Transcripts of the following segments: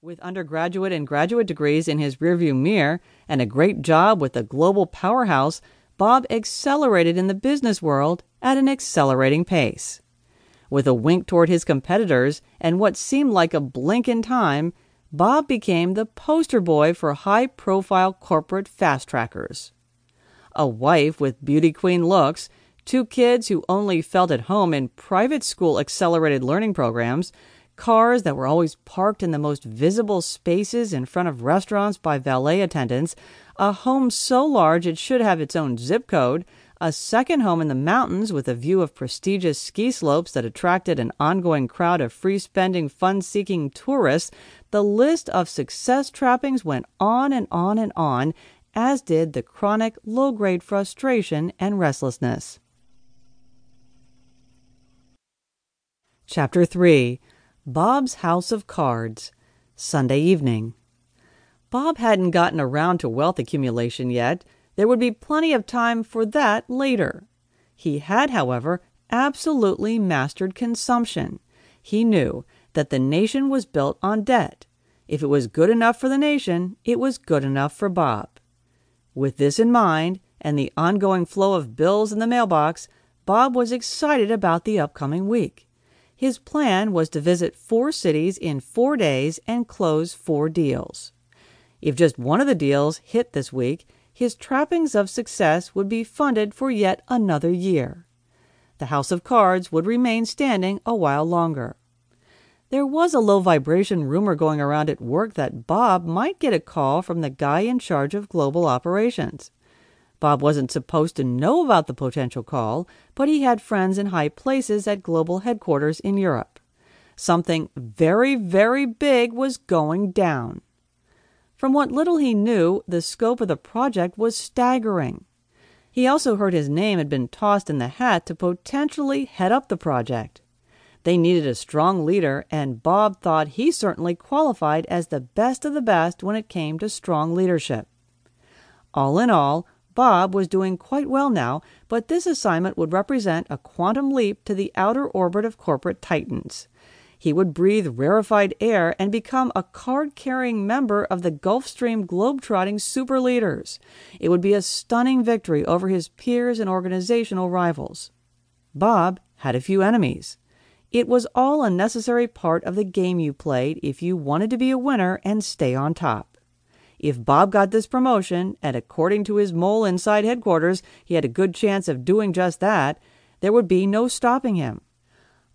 With undergraduate and graduate degrees in his rearview mirror and a great job with a global powerhouse, Bob accelerated in the business world at an accelerating pace. With a wink toward his competitors and what seemed like a blink in time, Bob became the poster boy for high profile corporate fast trackers. A wife with beauty queen looks, two kids who only felt at home in private school accelerated learning programs, cars that were always parked in the most visible spaces in front of restaurants by valet attendants, a home so large it should have its own zip code, a second home in the mountains with a view of prestigious ski slopes that attracted an ongoing crowd of free spending, fun seeking tourists, the list of success trappings went on and on and on, as did the chronic low grade frustration and restlessness. Chapter 3 Bob's House of Cards, Sunday evening. Bob hadn't gotten around to wealth accumulation yet. There would be plenty of time for that later. He had, however, absolutely mastered consumption. He knew that the nation was built on debt. If it was good enough for the nation, it was good enough for Bob. With this in mind, and the ongoing flow of bills in the mailbox, Bob was excited about the upcoming week. His plan was to visit four cities in four days and close four deals. If just one of the deals hit this week, his trappings of success would be funded for yet another year. The house of cards would remain standing a while longer. There was a low vibration rumor going around at work that Bob might get a call from the guy in charge of global operations. Bob wasn't supposed to know about the potential call, but he had friends in high places at global headquarters in Europe. Something very, very big was going down. From what little he knew, the scope of the project was staggering. He also heard his name had been tossed in the hat to potentially head up the project. They needed a strong leader, and Bob thought he certainly qualified as the best of the best when it came to strong leadership. All in all, Bob was doing quite well now, but this assignment would represent a quantum leap to the outer orbit of corporate titans. He would breathe rarefied air and become a card carrying member of the Gulfstream globetrotting super leaders. It would be a stunning victory over his peers and organizational rivals. Bob had a few enemies. It was all a necessary part of the game you played if you wanted to be a winner and stay on top. If Bob got this promotion, and according to his mole inside headquarters, he had a good chance of doing just that, there would be no stopping him.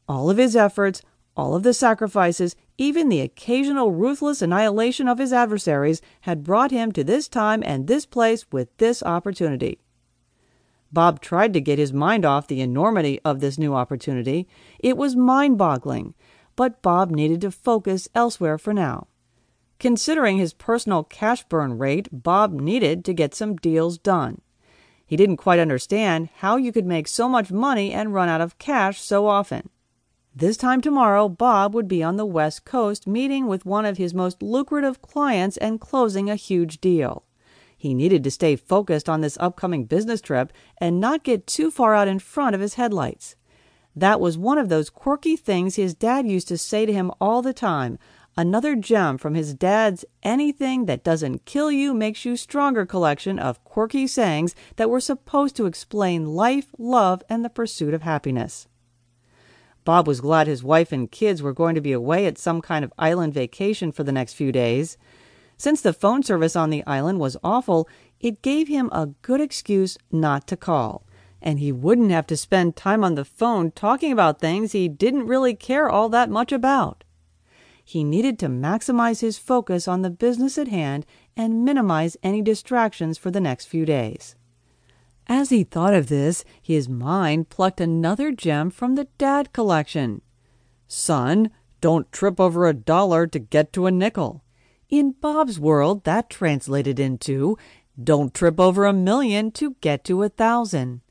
All of his efforts, all of the sacrifices, even the occasional ruthless annihilation of his adversaries, had brought him to this time and this place with this opportunity. Bob tried to get his mind off the enormity of this new opportunity. It was mind boggling, but Bob needed to focus elsewhere for now. Considering his personal cash burn rate, Bob needed to get some deals done. He didn't quite understand how you could make so much money and run out of cash so often. This time tomorrow, Bob would be on the West Coast meeting with one of his most lucrative clients and closing a huge deal. He needed to stay focused on this upcoming business trip and not get too far out in front of his headlights. That was one of those quirky things his dad used to say to him all the time another gem from his dad's Anything That Doesn't Kill You Makes You Stronger collection of quirky sayings that were supposed to explain life, love, and the pursuit of happiness. Bob was glad his wife and kids were going to be away at some kind of island vacation for the next few days. Since the phone service on the island was awful, it gave him a good excuse not to call, and he wouldn't have to spend time on the phone talking about things he didn't really care all that much about. He needed to maximize his focus on the business at hand and minimize any distractions for the next few days. As he thought of this, his mind plucked another gem from the dad collection. Son, don't trip over a dollar to get to a nickel. In Bob's world, that translated into don't trip over a million to get to a thousand.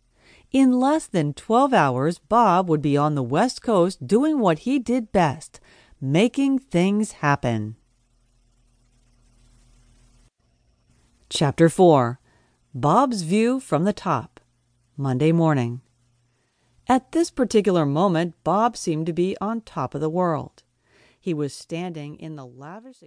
In less than 12 hours, Bob would be on the West Coast doing what he did best Making Things Happen. Chapter 4 Bob's View from the Top. Monday morning. At this particular moment, Bob seemed to be on top of the world. He was standing in the lavish.